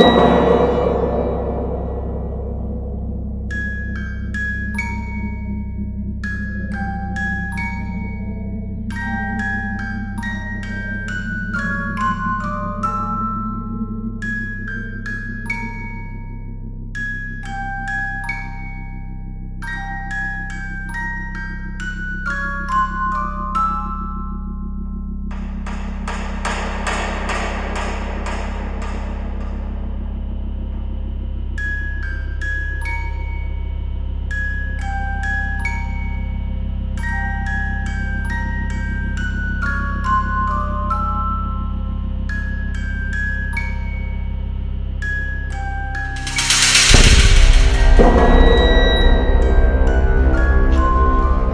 you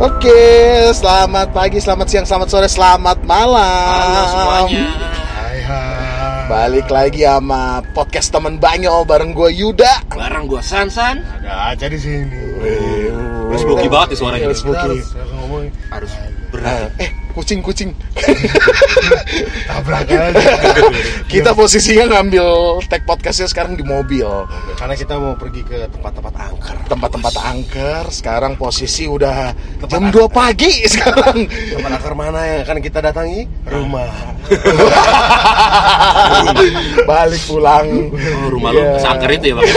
Oke, selamat pagi, selamat siang, selamat sore, selamat malam. Halo semuanya. Hai hai. Balik lagi sama podcast temen banyo bareng gue Yuda. Barang gua Sansan. Ada aja di sini. Lu spooky banget nih suaranya. Spooky. harus, harus Harus berat. eh, kucing kucing. tabrakan aja. Kita posisinya ngambil tag podcastnya sekarang di mobil. Karena kita mau pergi ke tempat-tempat angker. Tempat-tempat angker. Sekarang posisi udah Tempat jam angker. 2 pagi sekarang. Tempat angker mana yang akan kita datangi? Rumah. Balik pulang. Oh, rumah Iya. lu seangker itu ya, Bang.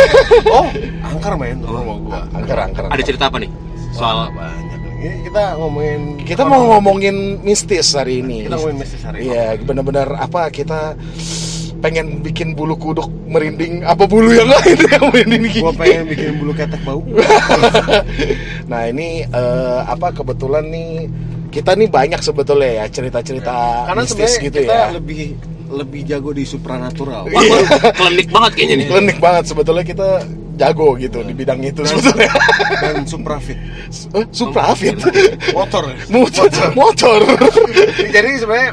Oh, angker main rumah gua. Angker angker. Ada cerita apa nih? Soal. Ini kita ngomongin Kita mau ngomongin mistis hari ini. Kita ngomongin mistis hari ini. Iya, benar-benar apa kita pengen bikin bulu kuduk merinding apa bulu yang lain yang merinding Gua pengen bikin bulu ketek bau. nah ini eh, apa kebetulan nih kita nih banyak sebetulnya ya cerita-cerita Karena mistis sebenarnya gitu kita ya lebih lebih jago di supranatural. Wah, gua klinik banget kayaknya nih. klinik banget sebetulnya kita jago gitu di bidang itu sebetulnya Dan suprafit. Eh, suprafit Motor. motor motor Jadi sebenarnya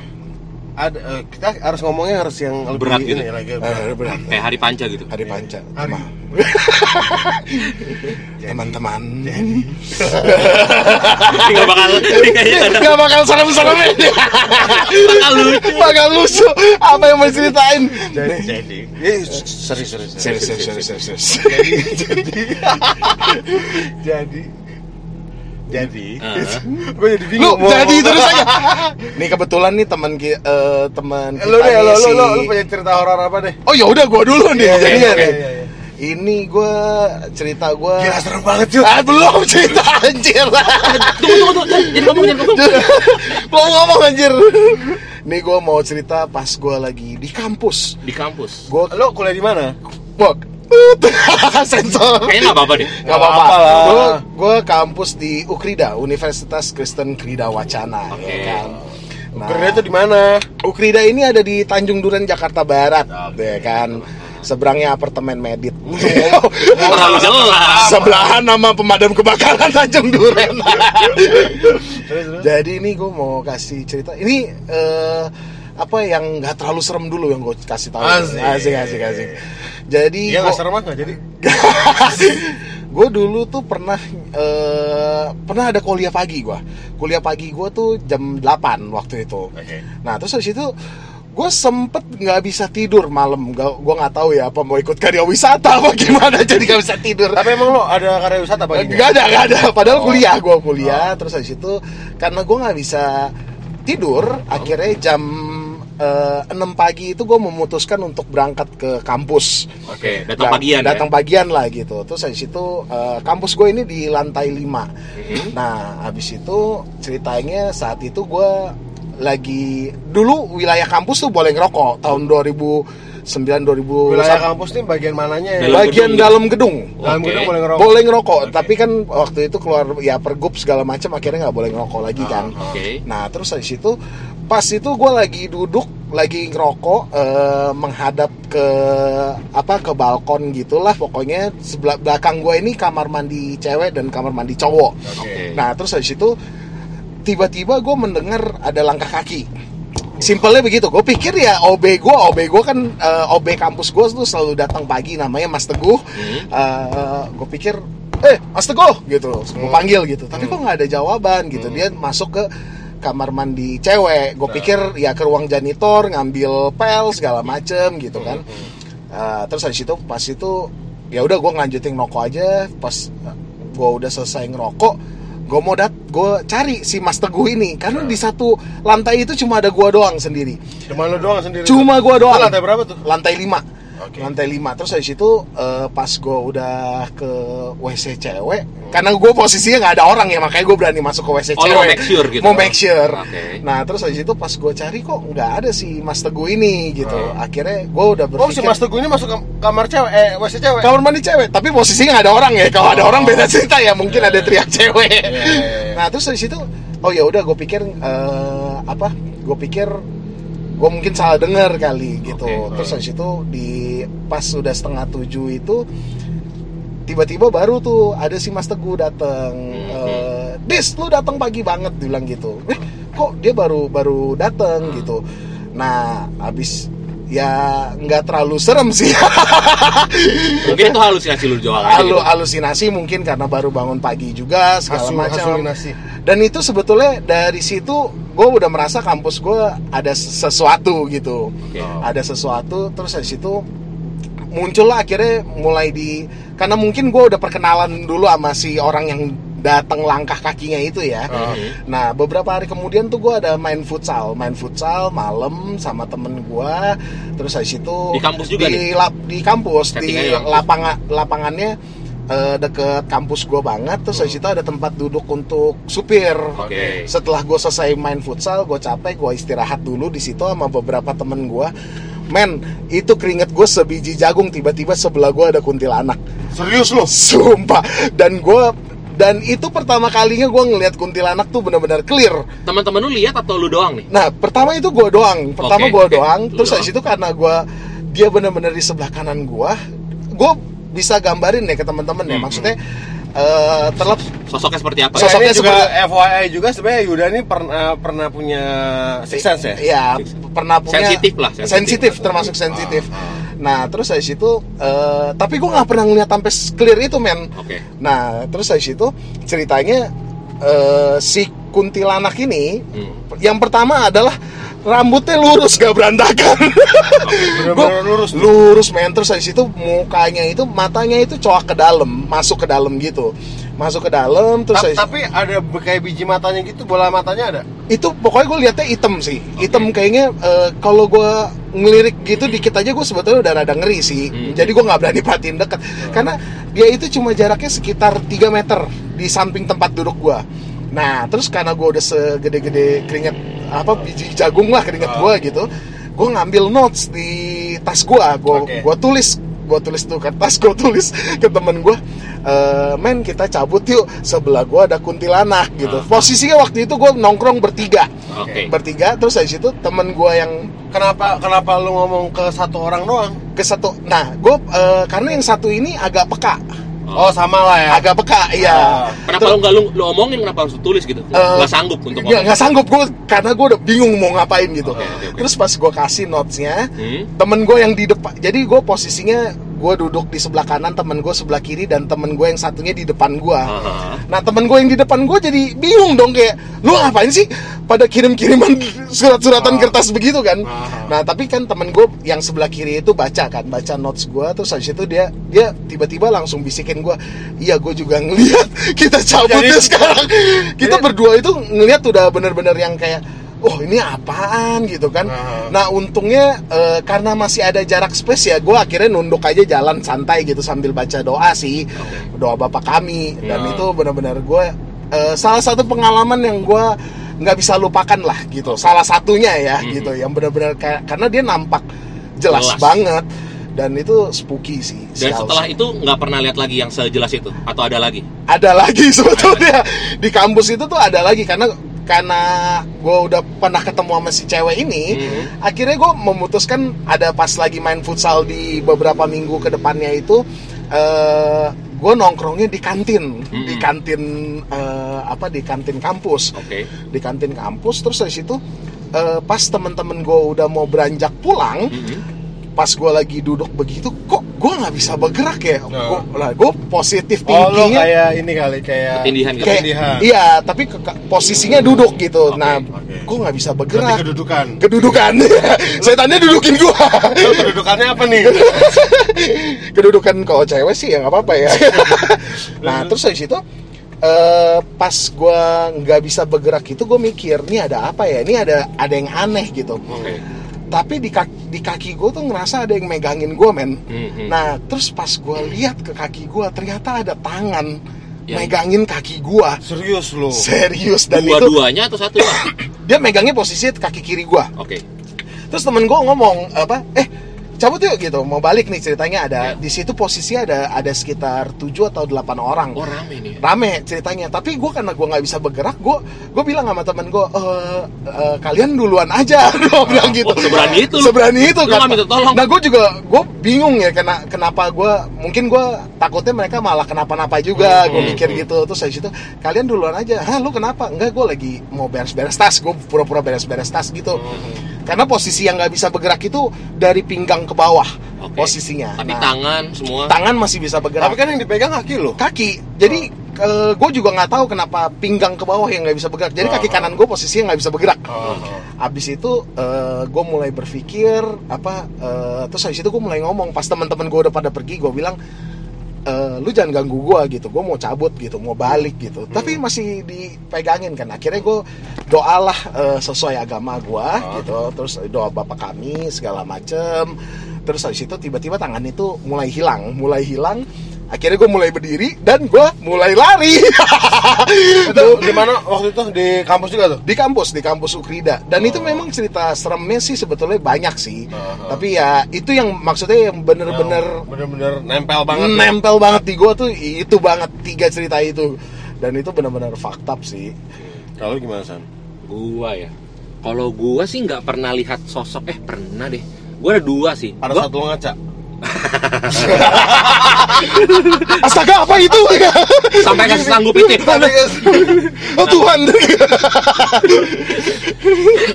ada eh, kita harus ngomongnya harus yang lebih Berat gitu. ini lagi Eh, berat. Kayak hari panca gitu. hari panca Hari. Teman-teman. Enggak bakal kayaknya ada Gak bakal serem-serem ini. Bakal lucu. Bakal lucu. Apa yang mau ceritain jadi. Jadi. Serius serius Serius, serius, serius, serius, jadi. Jadi. Jadi. Heeh. gue jadi Lu bingung mau jadi terus aja. Nih kebetulan nih teman ki- eh, teman lu kita deh lu lu lu, lu punya cerita horor apa deh? Oh ya udah gua dulu nih. Iya, iya, Ini gua cerita gua Gila serem banget cuy Ah, belum cerita anjir Tunggu tunggu tunggu. Jadi ngomong jadi ngomong. Mau ngomong anjir Nih gua mau cerita pas gua lagi di kampus Di kampus. Gua lu kuliah di mana Bok Sensor Kayaknya nggak apa-apa deh. Gak Nggak apa-apa lah. Gue gue kampus di Ukrida Universitas Kristen Krida Wacana Oke. ya kan Nah, Kerja itu di mana Ukrida ini ada di Tanjung Duren Jakarta Barat Oke. ya kan Seberangnya apartemen Medit. Terlalu jelas. Sebelahan nama pemadam kebakaran Tanjung Duren. Terus, terus. Jadi ini gue mau kasih cerita. Ini eh, apa yang nggak terlalu serem dulu yang gue kasih tahu. Asik. asik asik asik. Jadi Iya gua- nggak serem nggak jadi? Gue dulu tuh pernah eh, pernah ada kuliah pagi gue kuliah pagi gue tuh jam 8 waktu itu. Oke. nah terus habis itu gue sempet nggak bisa tidur malam gue nggak tahu ya apa mau ikut karya wisata apa gimana jadi nggak bisa tidur tapi emang lo ada karya wisata pagi Gak ada, gak ada. Padahal Oh. kuliah, gue kuliah. Terus habis itu karena gue nggak bisa tidur, akhirnya jam eh, 6 pagi itu gue memutuskan untuk berangkat ke kampus. Oke, datang Dan- pagian ya. Datang pagian lah gitu. Terus habis itu eh, kampus gue ini di lantai 5 Mhm. Nah, habis itu ceritanya saat itu gue lagi dulu wilayah kampus tuh boleh ngerokok tahun 2009 2000 wilayah kampus nih bagian mananya ya Dalam bagian gedung. dalam gedung dalam gedung boleh ngerokok boleh ngerokok Oke. tapi kan waktu itu keluar ya pergub segala macam akhirnya nggak boleh ngerokok lagi Ah, kan Oke. nah terus dari situ pas itu gue lagi duduk lagi ngerokok eh, menghadap ke apa ke balkon gitulah pokoknya sebelah belakang gue ini kamar mandi cewek dan kamar mandi cowok Oke. nah terus dari situ tiba-tiba gue mendengar ada langkah kaki Simpelnya begitu, gue pikir ya OB gue, OB gue kan eh, OB kampus gue tuh selalu datang pagi namanya Mas Teguh. Hmm. gue pikir, eh Mas Teguh gitu, gue Hmm. panggil gitu. Tapi kok nggak ada jawaban gitu. Dia masuk ke kamar mandi cewek. Gue Nah. pikir ya ke ruang janitor ngambil pel segala macem gitu kan. Hmm. Eh, terus habis itu pas itu ya udah gue ngelanjutin ngerokok aja pas gue udah selesai ngerokok gue mau dat gue cari si Mas Teguh ini karena di satu lantai itu cuma ada gue doang sendiri Cuma lu doang sendiri. cuma gue doang Itu lantai berapa tuh? lantai 5 Oke. lantai 5 terus habis itu eh, pas gue udah ke WC cewek karena gue posisinya nggak ada orang ya makanya gue berani masuk ke WC Oh, cewek mau make sure gitu? mau make sure Oke. nah terus habis itu pas gue cari kok nggak ada si Mas Teguh ini gitu Oh. akhirnya gue udah Oh, si berpikir Mas Teguh ini masuk kam- kamar cewek, eh WC cewek. kamar mandi cewek tapi posisinya nggak ada orang ya kalau ada orang beda cerita ya mungkin ada teriak cewek Iya, iya, iya. nah terus dari situ oh ya udah gue pikir eh, apa gue pikir gue mungkin salah dengar kali gitu. Oke. terus dari situ di pas sudah setengah tujuh itu tiba-tiba baru tuh ada si Mas Teguh datang Eh, Dis lu datang pagi banget dibilang gitu. Eh kok dia baru baru datang gitu. Nah habis ya nggak terlalu serem sih. Mungkin itu halusinasi lu doang aja Halu, gitu. halusinasi mungkin karena baru bangun pagi juga segala Hasu- macam. Dan itu sebetulnya dari situ gue udah merasa kampus gue ada sesuatu gitu. Oke. Ada sesuatu terus dari situ muncullah akhirnya mulai di karena mungkin gue udah perkenalan dulu sama si orang yang datang langkah kakinya itu ya. Mhm. Nah beberapa hari kemudian tuh gue ada main futsal, main futsal malam sama temen gue. Terus habis itu Di kampus juga di, lap- di kampus di lapangan lapangannya eh, deket kampus gue banget. Terus habis itu ada tempat duduk untuk supir. Oke. Setelah gue selesai main futsal, gue capek, gue istirahat dulu di situ sama beberapa temen gue. Men, itu keringet gue sebiji jagung tiba-tiba sebelah gue ada kuntilanak. Serius lu? Sumpah. Dan gue dan itu pertama kalinya gue ngelihat kuntilanak tuh benar-benar clear. Teman-teman lu lihat atau lu doang nih? Nah, pertama itu gue doang. Pertama Oke, gue oke. doang. Lu Terus doang. habis itu karena gue dia benar-benar di sebelah kanan gue, gue bisa gambarin ya ke teman-teman ya. Hmm, Maksudnya eh terlep Sosoknya seperti apa? Sosok- Sosoknya juga seperti- FYI juga sebenarnya Yuda ini pernah pernah punya six sense ya? Iya, pernah punya Sensitif lah, sensitif. sensitif, termasuk sensitif. Ah, Nah, terus habis itu eh, tapi gue nggak pernah ngeliat sampai clear itu, men. Oke. Nah, terus habis itu ceritanya eh, si kuntilanak ini Hmm. yang pertama adalah rambutnya lurus gak berantakan. Gua- lurus tuh. lurus men terus habis itu mukanya itu matanya itu coak ke dalam, masuk ke dalam gitu. Masuk ke dalam terus Ta- tapi ada kayak biji matanya gitu, bola matanya ada. itu pokoknya gue liatnya hitam sih hitam kayaknya eh, kalau gue ngelirik gitu dikit aja gue sebetulnya udah rada ngeri sih Hmm. jadi gue nggak berani perhatiin deket karena dia itu cuma jaraknya sekitar 3 meter di samping tempat duduk gue nah terus karena gue udah segede-gede keringet apa biji jagung lah keringet Ah. gue gitu gue ngambil notes di tas gue gue Oke. gue tulis gue tulis tuh kertas gue tulis ke temen gue "Eh, men kita cabut yuk sebelah gue ada kuntilanak gitu Ah. posisinya waktu itu gue nongkrong bertiga Oke. bertiga terus habis itu temen gue yang Kenapa kenapa lu ngomong ke satu orang doang? ke satu nah gue karena yang satu ini agak peka Oh, sama lah ya. agak peka iya Ah. Kenapa lu nggak lu, lu omongin kenapa harus lu tulis gitu? Eh, Nggak sanggup untuk nggak nggak sanggup gue karena gue udah bingung mau ngapain gitu Oke, oke, oke. terus pas gue kasih notesnya Hmm? temen gue yang di depan jadi gue posisinya gue duduk di sebelah kanan temen gue sebelah kiri dan temen gue yang satunya di depan gue Aha. Nah temen gue yang di depan gue jadi bingung dong kayak lu ngapain sih pada kirim-kiriman surat-suratan Ah. kertas begitu kan? Ah. Nah tapi kan temen gue yang sebelah kiri itu baca kan, baca notes gue terus habis itu dia dia tiba-tiba langsung bisikin gue, iya gue juga ngeliat kita cabut Jadi- ya sekarang. Kita jadi- berdua itu ngeliat udah bener-bener yang kayak Oh ini apaan gitu kan? Ah. Nah untungnya eh, karena masih ada jarak space ya, gue akhirnya nunduk aja jalan santai gitu sambil baca doa sih, doa bapak kami dan Ya. itu benar-benar gue eh, salah satu pengalaman yang gue nggak bisa lupakan lah gitu, salah satunya ya Mhm. gitu, yang benar-benar kayak karena dia nampak jelas, Jelas. banget dan itu spooky sih. si Dan setelah itu nggak pernah lihat lagi yang sejelas itu atau ada lagi? ada lagi sebetulnya di kampus itu tuh ada lagi karena karena gue udah pernah ketemu sama si cewek ini Mhm. akhirnya gue memutuskan ada pas lagi main futsal di beberapa minggu ke depannya itu eh gue nongkrongnya di kantin Mhm. di kantin eh, apa di kantin kampus Oke. di kantin kampus terus dari situ eh, pas temen-temen gue udah mau beranjak pulang Mhm. Pas gue lagi duduk begitu kok gue nggak bisa bergerak ya Oh. Gua- lah gue positif Oh lo tingginya kayak ini kali kayak Ketindihan gitu. kayak ketindihan. iya tapi ke- ke- posisinya duduk gitu Oke, nah oke. gue nggak bisa Berarti bergerak kedudukan. kedudukan setannya dudukin gue kedudukannya apa nih? kedudukan kalau cewek sih ya nggak apa-apa ya nah terus dari situ eh, pas gue nggak bisa bergerak itu gue mikir ini ada apa ya ini ada ada yang aneh gitu Oke. Tapi di kaki, di kaki gue tuh ngerasa ada yang megangin gue men Mhm. nah terus pas gue lihat ke kaki gue ternyata ada tangan Yang- megangin kaki gue Serius lo. serius dan itu Dua-duanya atau satu? dia megangnya posisi kaki kiri gue Oke. terus temen gue ngomong apa eh cabut yuk gitu mau balik nih ceritanya ada Ya. di situ posisi ada ada sekitar 7 atau 8 orang Oh rame nih. rame ceritanya tapi gue karena gue nggak bisa bergerak gue gue bilang sama temen gue "Eh, eh, kalian duluan aja gue bilang gitu Oh, seberani itu seberani itu Lu nggak minta tolong. nah gue juga gue bingung ya kena kenapa gue mungkin gue takutnya mereka malah kenapa-napa juga gue Hmm, mikir hmm. gitu terus dari situ kalian duluan aja hah lu kenapa enggak gue lagi mau beres-beres tas gue pura-pura beres-beres tas gitu Hmm. Karena posisi yang nggak bisa bergerak itu dari pinggang ke bawah Oke. posisinya Tapi Nah, tangan semua. tangan masih bisa bergerak Tapi kan yang dipegang kaki lo. kaki jadi gue juga nggak tahu kenapa pinggang ke bawah yang nggak bisa bergerak jadi kaki Oh. kanan gue posisinya nggak bisa bergerak Oh. abis itu gue mulai berpikir apa eh, terus habis itu gue mulai ngomong pas teman-teman gue udah pada pergi gue bilang "Eh, lu jangan ganggu gue gitu. Gue mau cabut gitu mau balik gitu. Tapi masih dipegangin kan. Akhirnya gue doalah eh, sesuai agama gue gitu. Terus doa bapak kami segala macem. Terus habis itu tiba-tiba tangan itu mulai hilang mulai hilang akhirnya gue mulai berdiri dan gue mulai lari Itu di mana waktu itu di kampus juga tuh? di kampus di kampus Ukrida dan itu memang cerita seremnya sih sebetulnya banyak sih Oh. tapi ya itu yang maksudnya yang bener-bener bener-bener nempel banget. ya? nempel banget di gua tuh itu banget tiga cerita itu dan itu bener-bener fucked up sih Kalau gimana San? Gua ya. Kalau gua sih nggak pernah lihat sosok. Eh pernah deh. Gua ada dua sih. Pada Gua- saat lo ngaca. Astaga apa itu sampai kasih sanggup itu. oh Tuhan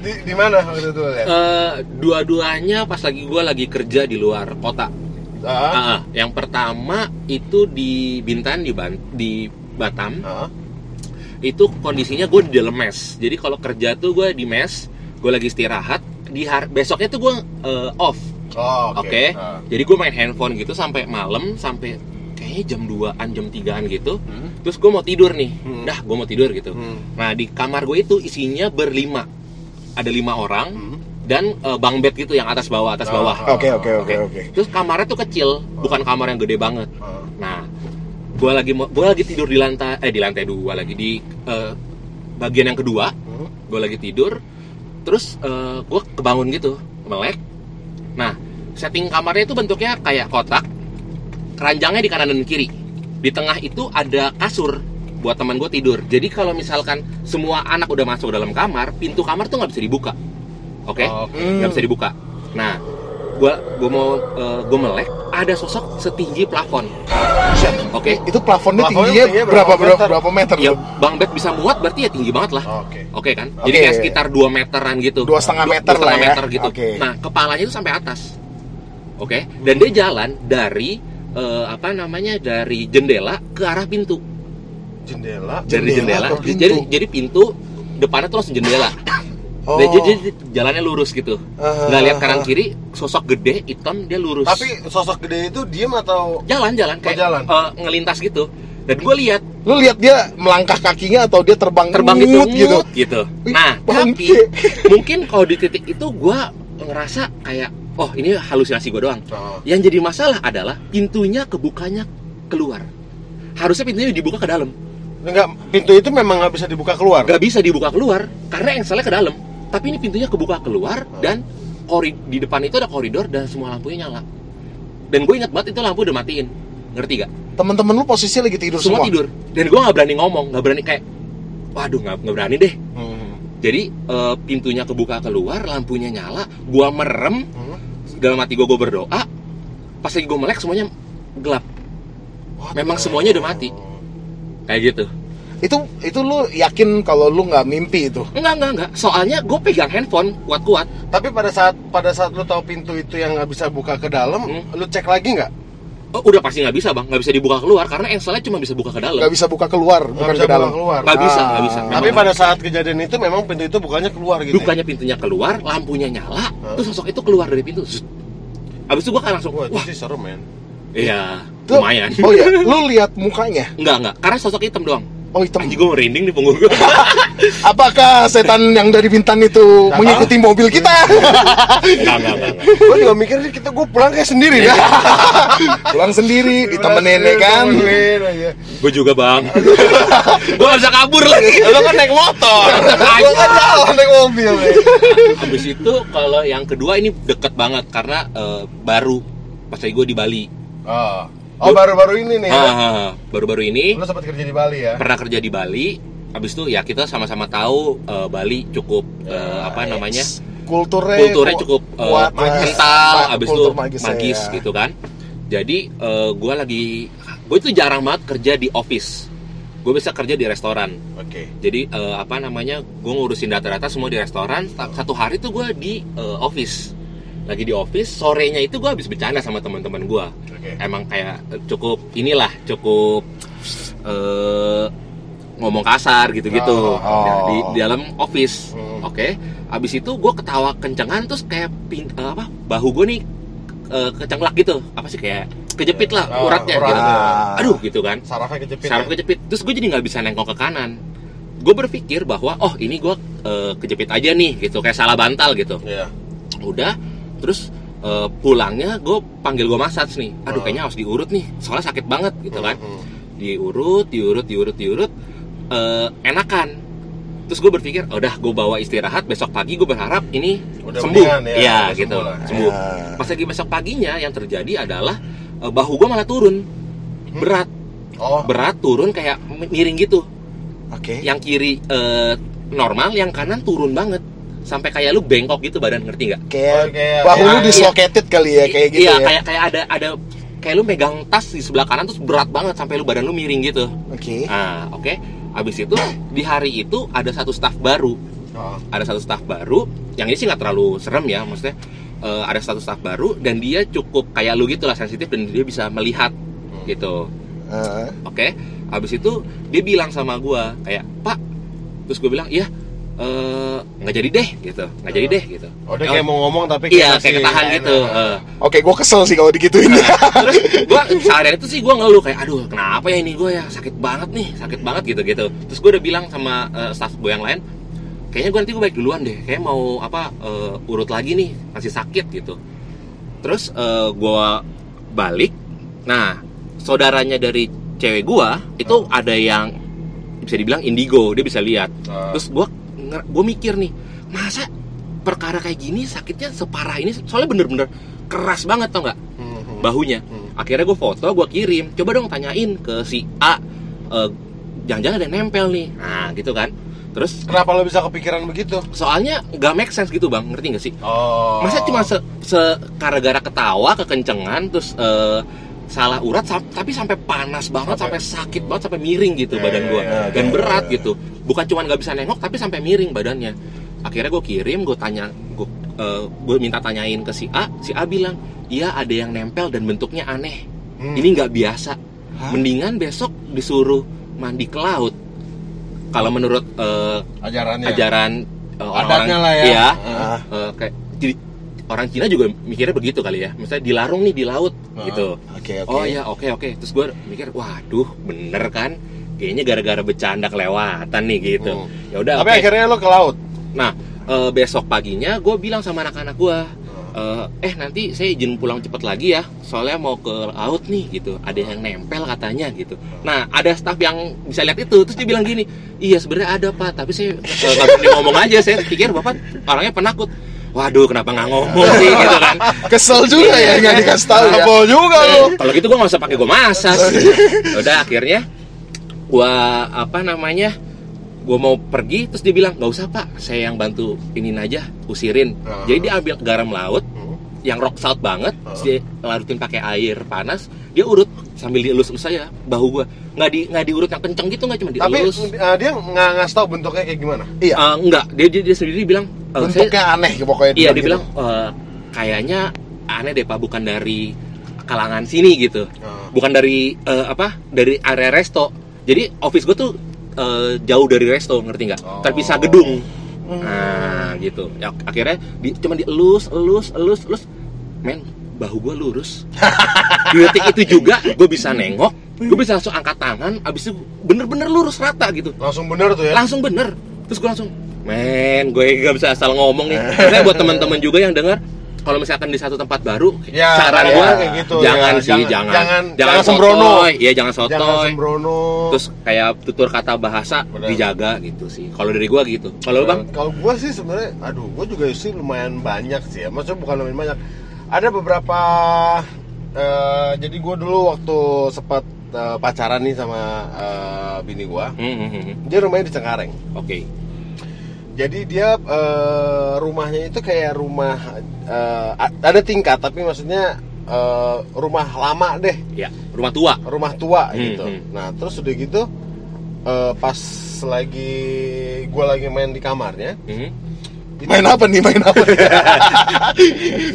di, di mana waktu itu? Eh, dua-duanya pas lagi gua lagi kerja di luar kota. Ah. yang pertama itu di Bintan di Ban- di Batam. Itu kondisinya gue di dalam mes. Jadi kalau kerja tuh gue di mes, gue lagi istirahat. Di har- besoknya tuh gue eh, off. Oh, Oke. oke. Ah. Jadi gue main handphone gitu sampai malam sampai kayaknya jam 2-an jam 3-an gitu. Hmm. Terus gue mau tidur nih. Hmm. Dah, gue mau tidur gitu. Hmm. Nah, di kamar gue itu isinya berlima. Ada lima orang Hmm. dan eh, bang bed gitu yang atas bawah atas Oh, bawah. oke oke oke oke Terus kamarnya tuh kecil, bukan kamar yang gede banget. Ah. Nah, gue lagi gua lagi tidur di lantai eh di lantai dua lagi di eh, bagian yang kedua. Hmm. Gue lagi tidur, terus gue kebangun gitu, melek. Nah, setting kamarnya itu bentuknya kayak kotak, keranjangnya di kanan dan kiri. Di tengah itu ada kasur buat teman gue tidur. Jadi kalau misalkan semua anak udah masuk dalam kamar, pintu kamar tuh nggak bisa dibuka. Oke? Oh. Hmm. nggak bisa dibuka. Nah, gua gua mau gue melek, ada sosok setinggi plafon. Oke. itu plafonnya Plafonnya tingginya tingginya berapa berapa berapa, meter? berapa meter Ya, bang bed bisa muat berarti ya tinggi banget lah. Oke. Oke kan? Jadi Oke. kayak sekitar 2 meteran gitu. Dua setengah meter dua setengah lah ya. meter gitu. Oke. Nah, kepalanya itu sampai atas. Oke. Dan dia jalan dari eh, apa namanya? dari jendela ke arah pintu. Jendela. Dari Jendela jendela. ke pintu. Jadi jadi pintu depannya tuh langsung jendela. Oh. Dan jadi jadi jalannya lurus gitu. Ah, Nggak lihat kanan kiri, sosok gede hitam dia lurus. Tapi sosok gede itu diem atau jalan-jalan kayak jalan? eh, ngelintas gitu. Dan gue lihat lu lihat dia melangkah kakinya atau dia terbang terbang gitu ngut gitu ngut gitu. Nah, tapi mungkin kalau di titik itu gua ngerasa kayak oh ini halusinasi gue doang. Oh. Yang jadi masalah adalah pintunya kebukanya keluar. Harusnya pintunya dibuka ke dalam. Enggak, pintu itu memang nggak bisa dibuka keluar. Gak bisa dibuka keluar karena yang salah ke dalam. Tapi ini pintunya kebuka keluar dan kori di depan itu ada koridor dan semua lampunya nyala. Dan gue ingat banget itu lampu udah matiin. Ngerti gak? teman-teman lu posisinya lagi tidur Semua, semua, tidur. Dan gue nggak berani ngomong, nggak berani kayak, waduh nggak nggak berani deh. Hmm. Jadi eh, pintunya kebuka keluar, lampunya nyala, gua merem, Hmm. dalam hati gua, gua berdoa. Pas lagi gua melek semuanya gelap. Memang semuanya udah mati. Kayak gitu. Itu itu lu yakin kalau lu nggak mimpi itu? Enggak, enggak, enggak. Soalnya gue pegang handphone kuat-kuat. Tapi pada saat pada saat lu tahu pintu itu yang nggak bisa buka ke dalam, Hmm. lu cek lagi nggak? Oh, udah pasti nggak bisa bang, nggak bisa dibuka keluar karena enselnya cuma bisa buka ke dalam. Nggak bisa buka keluar, Nggak bukan bisa ke dalam. buka keluar. Nggak bisa, Ah. nggak bisa. Tapi Memang pada saat kejadian itu memang pintu itu bukannya keluar gitu. ya? bukannya pintunya keluar, lampunya nyala, Hah? terus sosok itu keluar dari pintu. Zut. Habis itu gue kan langsung, Wah, wah, sih serem men. iya, Lu- lumayan. Oh ya, lu lihat mukanya. Enggak, enggak, karena sosok hitam doang. Oh hitam. Anjing gue merinding di punggung gue. Apakah setan yang dari Bintan itu Nggak mengikuti mobil kita? enggak, enggak, enggak. Gue juga mikir nih kita gue pulang kayak sendiri dah. Pulang sendiri, ditemenin ya kan? Ditemenin aja. Gue juga bang. gue gak bisa kabur lagi. Lo kan naik motor. Gue kan jalan naik mobil. Habis itu kalau yang kedua ini deket banget karena eh, baru pas lagi gue di Bali. Oh, oh baru-baru ini nih. ya? Ah, baru-baru ini Lo sempat kerja di Bali ya? pernah kerja di Bali. Habis itu ya kita sama-sama tahu eh, Bali cukup eh, apa namanya Kulturnya, kulturnya ku- cukup eh, kuat, ya. kental. Ma- Habis itu magis, magisnya, ya. gitu kan. Jadi gue lagi gue itu jarang banget kerja di office. Gue bisa kerja di restoran. Oke. Jadi eh, apa namanya? Gue ngurusin data-data semua di restoran. Satu hari tuh gue di eh, office. Lagi di office, sorenya itu gue habis bercanda sama teman-teman gue. Oke. Emang kayak eh, cukup inilah, cukup eh ngomong kasar gitu-gitu Oh. Ya, di, di dalam office. Hmm. Oke. Habis itu gue ketawa kencengan terus kayak pin, eh, apa? Bahu gue nih eh, kecenglak gitu. Apa sih kayak kejepit lah Oh, uratnya urat. gitu. Aduh gitu kan Sarafnya kejepit. saraf ya? kejepit terus gue jadi nggak bisa nengok ke kanan gue berpikir bahwa oh ini gue eh, kejepit aja nih gitu kayak salah bantal gitu Iya. udah terus eh, pulangnya gue panggil gue massage nih. Aduh Oh. kayaknya harus diurut nih. Soalnya sakit banget gitu kan. Hmm. diurut diurut diurut diurut eh, enakan. Terus gue berpikir "Oh, udah gue bawa istirahat besok pagi gue berharap ini Udah sembuh. ya, Iya, udah gitu. sembuh lah. sembuh. Ah. pas lagi besok paginya yang terjadi adalah eh, bahu gue malah turun. Berat. Oh, berat turun kayak miring gitu. Oke. yang kiri eh, normal, yang kanan turun banget sampai kayak lu bengkok gitu badan ngerti nggak? Kayak Oh, kayak- bahu lu kayak- dislocated kali ya kayak gitu iya, ya. kayak kayak ada ada kayak lu megang tas di sebelah kanan terus berat banget sampai lu badan lu miring gitu. Oke. Nah, oke. Habis itu di hari itu ada satu staff baru, oh. ada satu staff baru. Yang ini sih nggak terlalu serem ya, maksudnya eh, ada satu staff baru dan dia cukup kayak lu gitu lah sensitif dan dia bisa melihat gitu. Ah. Oke, habis itu dia bilang sama gua kayak Pak, terus gue bilang iya eh, nggak jadi deh gitu, nggak jadi deh gitu. Oh, dia kayak mau ngomong tapi iya masih kayak ketahan gitu. enak. eh. Oke, gue kesel sih kalau digituin. Terus gua seharian itu sih gua ngeluh kayak aduh kenapa ya ini gua ya sakit banget nih, sakit banget gitu gitu. Terus gua udah bilang sama eh, staff gue yang lain, kayaknya gua nanti gua baik duluan deh, kayak mau apa eh, urut lagi nih, masih sakit gitu. Terus eh, gua balik, nah saudaranya dari cewek gua itu ada yang bisa dibilang indigo, dia bisa lihat. Ah. Terus gua gua mikir nih, masa perkara kayak gini sakitnya separah ini soalnya bener-bener keras banget tau nggak Hmm, hmm. bahunya Hmm. akhirnya gue foto gue kirim coba dong tanyain ke si A eh, jangan-jangan ada yang nempel nih nah gitu kan terus Kenapa lo bisa kepikiran begitu? soalnya nggak make sense gitu bang ngerti nggak sih Oh. masa cuma se, se- gara-gara ketawa kekencengan terus eh, salah urat tapi sampai panas banget Sampai- sampai, sakit banget sampai miring gitu Ya, badan ya, gue ya, dan ya, berat ya. gitu bukan cuma nggak bisa nengok tapi sampai miring badannya akhirnya gue kirim gue tanya gue gue minta tanyain ke si A si A bilang iya ada yang nempel dan bentuknya aneh Hmm. ini nggak biasa Hah? mendingan besok disuruh mandi ke laut kalau menurut eh, ajarannya. ajaran eh, orang-orang lah ya. iya Ah. eh, kayak jadi orang Cina juga mikirnya begitu kali ya misalnya dilarung nih di laut Ah. gitu Oke, oke. oh ya oke oke terus gue mikir waduh bener kan kayaknya gara-gara bercanda kelewatan nih gitu Hmm. ya udah Tapi oke. akhirnya lo ke laut. nah eh, besok paginya gue bilang sama anak-anak gue eh, eh nanti saya izin pulang cepet lagi ya soalnya mau ke laut nih gitu ada yang nempel katanya gitu nah ada staff yang bisa lihat itu terus dia bilang gini iya sebenarnya ada pak tapi saya eh, nggak berani ngomong aja saya pikir bapak orangnya penakut waduh kenapa nggak ngomong sih gitu kan Kesel juga ya nggak dikasih tahu ya. Tebal juga lo. kalau gitu gue nggak usah pakai gue masak udah akhirnya gue apa namanya gue mau pergi terus dia bilang nggak usah pak saya yang bantu ini aja usirin Ah. jadi dia ambil garam laut Hmm. yang rock salt banget terus dia larutin pakai air panas dia urut sambil dielus-elus saya bahu gue nggak di nggak diurut yang kenceng gitu nggak cuma Tapi dielus uh, dia nggak ngasih tau bentuknya kayak gimana. Iya. Eh, enggak dia, dia dia sendiri bilang eh, saya- Bentuknya aneh pokoknya. iya dia gitu. bilang eh, kayaknya aneh deh pak bukan dari kalangan sini gitu bukan dari eh, apa dari area resto jadi office gue tuh eh, jauh dari resto ngerti nggak? Oh. terpisah gedung. Nah gitu. Ya, akhirnya di, cuma dielus elus elus elus. Men bahu gue lurus. Di detik itu juga gue bisa nengok gue bisa langsung angkat tangan abis itu bener-bener lurus rata gitu. Langsung bener tuh ya. langsung bener. Terus gue langsung men gue gak bisa asal ngomong nih. Makanya buat teman-teman juga yang dengar kalau misalkan di satu tempat baru Ya, saran ya, gue kayak gitu, jangan ya. sih Jangan- jangan jangan- jangan, jangan sembrono. iya jangan sotoy Jangan sembrono. terus kayak tutur kata bahasa Bener. dijaga gitu sih kalau dari gue gitu kalau lu bang Kalau gua sih sebenarnya, aduh, gua juga sih lumayan banyak sih ya. Maksudnya bukan lumayan banyak. Ada beberapa, eh, jadi gua dulu waktu sempat eh, pacaran nih sama eh, bini gua, Hmm, hmm, dia rumahnya di Cengkareng. oke Jadi dia eh, rumahnya itu kayak rumah eh, a- ada tingkat, tapi maksudnya eh, rumah lama deh, ya rumah tua rumah tua Hmm, gitu. hmm. Nah terus udah gitu, eh, pas lagi gua lagi main di kamarnya, Hmm. Main apa nih? Main apa? nih?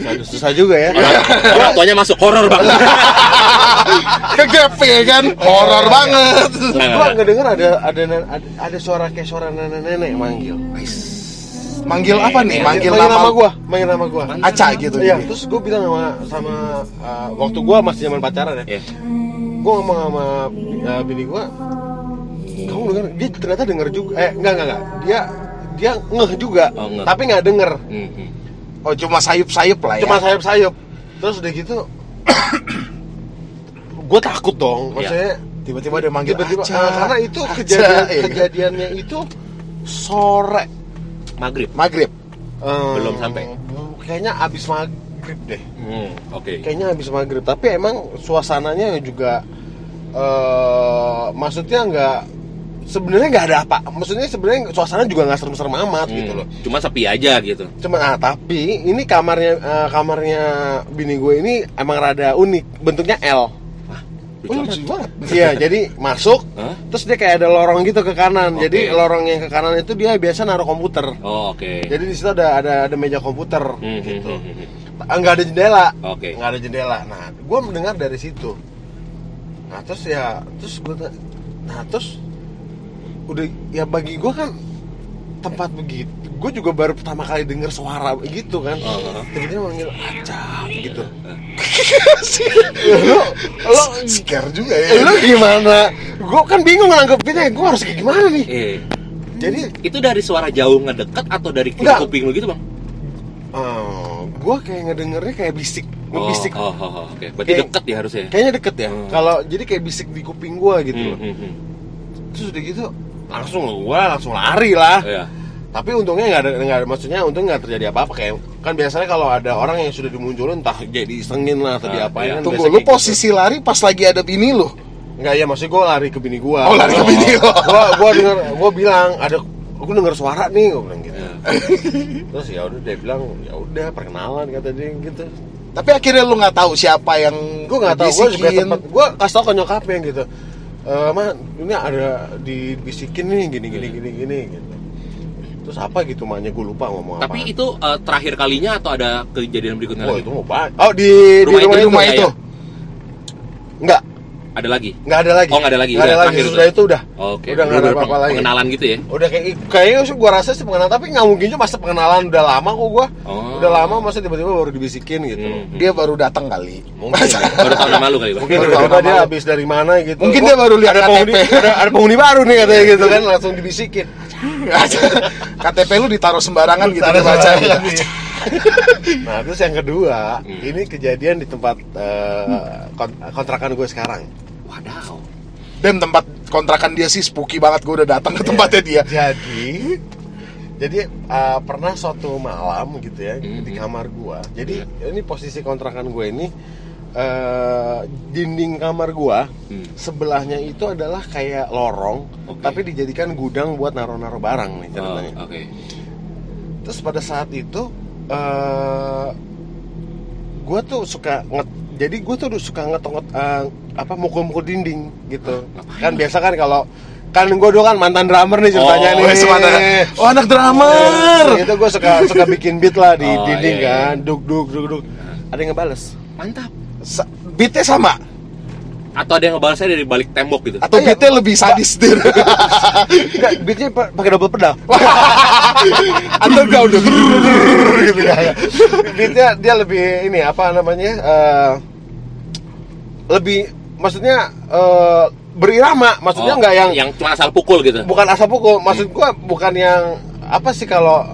Aduh, susah juga ya. orang, orang tuanya masuk horor bang Kegepe kan? Horor banget. Nggak, gua nggak, dengar ada ada ada, ada suara kayak suara nenek-nenek manggil. Manggil apa nih? Manggil nama, nama gua, manggil nama gua. Aca gitu. Iya, terus gue bilang sama sama uh, waktu gua masih zaman pacaran ya. ya Gua ngomong sama uh, bini gua, kamu denger? Dia ternyata denger juga. Eh, enggak enggak enggak. Dia dia ngeh juga, Oh, tapi nggak denger. Hmm, hmm. Oh cuma sayup-sayup lah ya. Cuma sayup-sayup. Terus udah gitu, gue takut dong. Maksudnya tiba-tiba dia manggil tiba-tiba uh, karena itu kejadian ya kan? kejadiannya itu sore maghrib. Maghrib. Eh, Belum sampai. kayaknya abis maghrib deh. Hmm, oke. Kayaknya habis maghrib. Tapi emang suasananya juga eh maksudnya nggak sebenarnya nggak ada apa. Maksudnya sebenarnya suasana juga nggak serem-serem amat gitu Hmm, loh. cuma sepi aja gitu. Cuma ah tapi ini kamarnya eh, kamarnya bini gue ini emang rada unik. Bentuknya L Oh, lucu banget. iya jadi masuk Hah? terus dia kayak ada lorong gitu ke kanan. Oke. jadi lorong yang ke kanan itu dia biasa naruh komputer. Oh oke. Jadi di situ ada ada ada meja komputer Hmm, gitu. hmm, hmm, hmm. nggak ada jendela. Oke. Nggak ada jendela. Nah gue mendengar dari situ. Nah terus ya terus gue nah terus udah ya bagi gue kan tempat begitu. Gue juga baru pertama kali denger suara gitu kan. Oh, oh. tiba-tiba manggil aca gitu. Lo lo scare juga ya. lu gimana? Gue kan bingung nanggepinnya gue harus kayak gimana nih? Eh jadi itu dari suara jauh ngedekat atau dari Enggak. kuping lu gitu bang? Gue kayak ngedengernya kayak bisik ngebisik. Oh, oh, oh, oke. Berarti Kayak- dekat ya harusnya? kayaknya deket ya. Hmm. kalau jadi kayak bisik di kuping gue gitu Hmm, loh. hmm, hmm. terus udah gitu langsung gue langsung lari lah Iya. tapi untungnya nggak ada nggak ada maksudnya untung nggak terjadi apa-apa kayak kan biasanya kalau ada orang yang sudah dimunculin entah jadi isengin lah atau Ah, diapain iya. kan Tunggu lu gitu. posisi lari pas lagi ada bini lu. nggak ya maksudnya gue lari ke bini gue Oh, lari ke bini lo. gue gue denger gue bilang ada gue denger suara nih gue bilang gitu Iya. terus ya udah dia bilang ya udah perkenalan kata dia gitu Tapi akhirnya lu nggak tahu siapa yang gue nggak tahu gue juga tempat gue kasih tau ke nyokapnya gitu e, mah ini ada dibisikin nih gini gini gini gini gitu terus apa gitu maknya gue lupa ngomong tapi apa itu eh, terakhir kalinya atau ada kejadian berikutnya oh lagi? itu mau banget Oh di Rumah di rumah itu, itu, rumah ya, itu. ya? Ada lagi? Nggak ada lagi. Oh, nggak ada lagi, nggak ada lagi. sudah itu udah. Oke udah nggak ada apa-apa lagi. pengenalan gitu ya? Udah kayak kayaknya sih gue rasa sih pengenalan tapi nggak mungkin juga masa pengenalan udah lama kok gue Oh. udah lama masa tiba-tiba baru dibisikin gitu. Hmm. Dia baru datang kali. mungkin. Baru tahu nama lu kali mungkin Baru tiba-tiba tahu dia habis dari mana gitu. Mungkin Oh, dia baru lihat ada penghuni KTP. ada, ada penghuni baru nih katanya gitu kan langsung dibisikin. KTP lu ditaruh sembarangan gitu dibaca. gitu. nah terus yang kedua Hmm. ini kejadian di tempat kont- kontrakan gue sekarang wadaw Dan tempat kontrakan dia sih spooky banget. Gue udah datang ke tempatnya dia. jadi jadi eh, pernah suatu malam gitu ya Hmm. di kamar gua jadi ini posisi kontrakan gue ini eh, dinding kamar gua Hmm. sebelahnya itu adalah kayak lorong Oke. tapi dijadikan gudang buat naruh-naruh barang nih Oh, ceritanya oke terus pada saat itu eh gua tuh suka nge- jadi gue tuh suka ngetongot eh, apa mukul-mukul dinding gitu Ngapain? kan biasa kan kalau kan gue dulu kan mantan drummer nih ceritanya Oh, nih mantan- oh anak drummer itu gue suka suka bikin beat lah di Oh, dinding iya, iya. kan duk duk duk duk ada yang ngebales Mantap. Sa- beatnya sama Atau ada yang ngebalasnya dari balik tembok gitu. atau Iya. beatnya lebih sadis deh Enggak, beatnya pa- pakai double pedal atau enggak udah gitu ya beatnya dia lebih ini apa namanya eh, lebih maksudnya eh, berirama maksudnya Oh, nggak yang yang cuma asal pukul gitu. bukan asal pukul maksud gua bukan yang apa sih kalau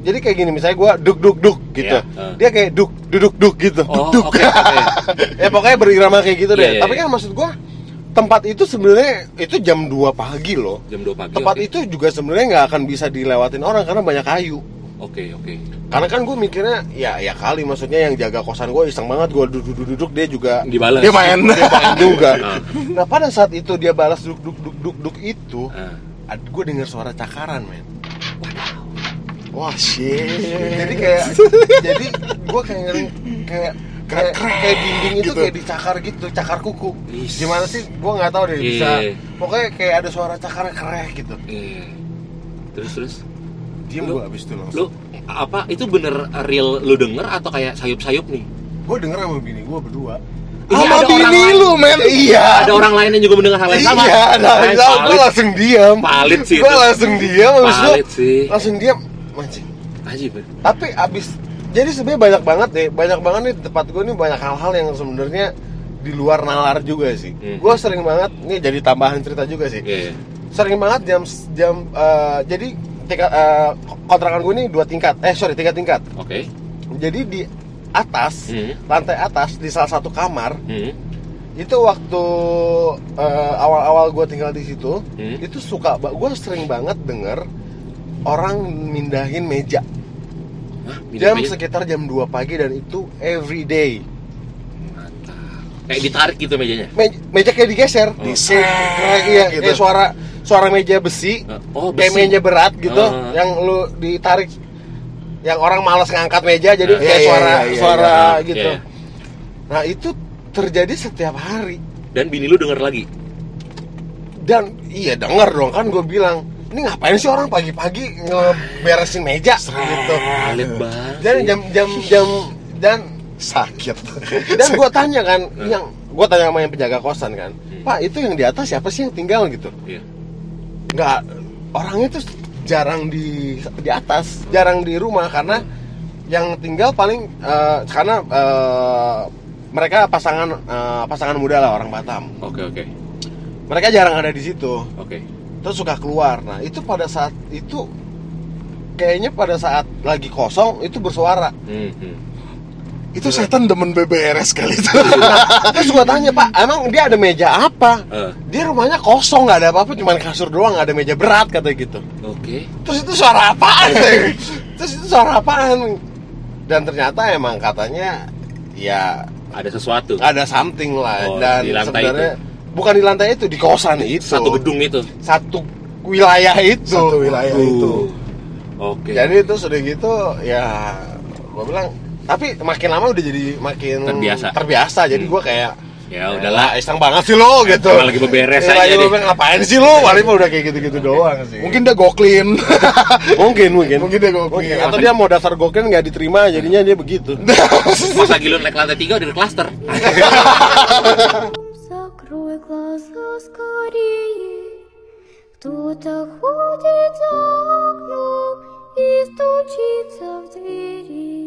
jadi kayak gini misalnya gua duk duk duk gitu Iya, eh. dia kayak duk duduk duk gitu Oh, duk oke, oke. ya pokoknya berirama kayak gitu deh iya, tapi iya. kan maksud gua tempat itu sebenarnya itu jam 2 pagi loh Jam 2 pagi. tempat oke. itu juga sebenarnya nggak akan bisa dilewatin orang karena banyak kayu Oke, oke. karena kan gue mikirnya ya ya kali maksudnya yang jaga kosan gue iseng banget gue duduk duduk duduk dia juga Dibalas. dia main dia main juga Ah. nah pada saat itu dia balas duduk duduk duduk duduk, itu Ah. gue dengar suara cakaran men wah shit jadi kayak jadi gue kayak kayak kayak, kayak dinding itu gitu. kayak dicakar gitu cakar kuku Is. gimana sih gue nggak tahu deh bisa Iya. pokoknya kayak ada suara cakar kereh gitu Eh. Terus terus diem Lu- gue abis itu langsung lu apa itu bener real lu denger atau kayak sayup-sayup nih? gue denger sama bini gue berdua Ini sama ada bini lu men iya Ada orang lain yang juga mendengar hal yang sama. Iya, ada. Eh, gue valid, langsung diam. valid sih Gue langsung diam, Valid sih. langsung diam. Mancing. Ajib. ya. Tapi abis, jadi sebenarnya banyak banget deh, banyak banget nih tempat gue nih banyak hal-hal yang sebenarnya di luar nalar juga sih. Hmm. Gue sering banget, nih jadi tambahan cerita juga sih. Iya. iya. Sering banget jam jam eh, jadi tingkat eh, kontrakan gue nih dua tingkat, eh sorry tiga tingkat. Oke. Jadi di atas, Hmm. lantai atas di salah satu kamar Hmm. itu waktu eh, awal-awal gue tinggal di situ Hmm. itu suka gue sering banget denger orang mindahin meja Hah, jam sekitar jam 2 pagi dan itu every day. Kayak ditarik gitu mejanya. Me- meja kayak digeser Oh. Kayak- kayak iya gitu. kayak suara suara meja besi Oh, kayak besi. meja berat gitu Ah. yang lu ditarik yang orang malas ngangkat meja jadi Ah. kayak Iya, iya, suara iya, iya, suara iya. gitu Iya. nah itu terjadi setiap hari Dan bini lu denger lagi. dan iya denger dong kan gue bilang ini ngapain sih orang pagi-pagi ngeberesin meja gitu Valid banget. dan jam jam jam dan sakit dan gue tanya kan Hmm. yang gue tanya sama yang penjaga kosan kan Hmm. pak itu yang di atas siapa sih yang tinggal gitu Iya. nggak orangnya tuh jarang di di atas jarang di rumah karena yang tinggal paling eh, karena eh, mereka pasangan eh, pasangan muda lah orang Batam Oke, oke. mereka jarang ada di situ Oke. terus suka keluar nah itu pada saat itu kayaknya pada saat lagi kosong itu bersuara Hmm, hmm. Itu setan demen BBRS kali itu. Terus gua tanya pak emang dia ada meja apa? Eh, dia rumahnya kosong nggak ada apa-apa cuma kasur doang nggak ada meja berat katanya gitu. Oke. terus itu suara apaan? Terus itu suara apaan? Dan ternyata emang katanya ya Ada sesuatu. ada something lah. Oh, dan di lantai sebenarnya bukan di lantai itu di kosan itu. Satu gedung itu. satu wilayah itu. Satu wilayah itu. Oke. jadi itu sudah gitu ya gua bilang tapi makin lama udah jadi makin terbiasa. terbiasa. Jadi hmm. gue kayak ya udahlah. Ah, iseng banget sih lo gitu. Emang lagi beberes ya, aja lagi ngapain sih lo? Paling udah kayak gitu-gitu doang sih. Mungkin dia goklin. Mungkin mungkin. Mungkin dia goklin. Mungkin. atau dia mau dasar goklin nggak diterima jadinya dia begitu. Pas lagi lu naik lantai tiga udah cluster. Klaster Кто-то ходит за окном и стучится в двери.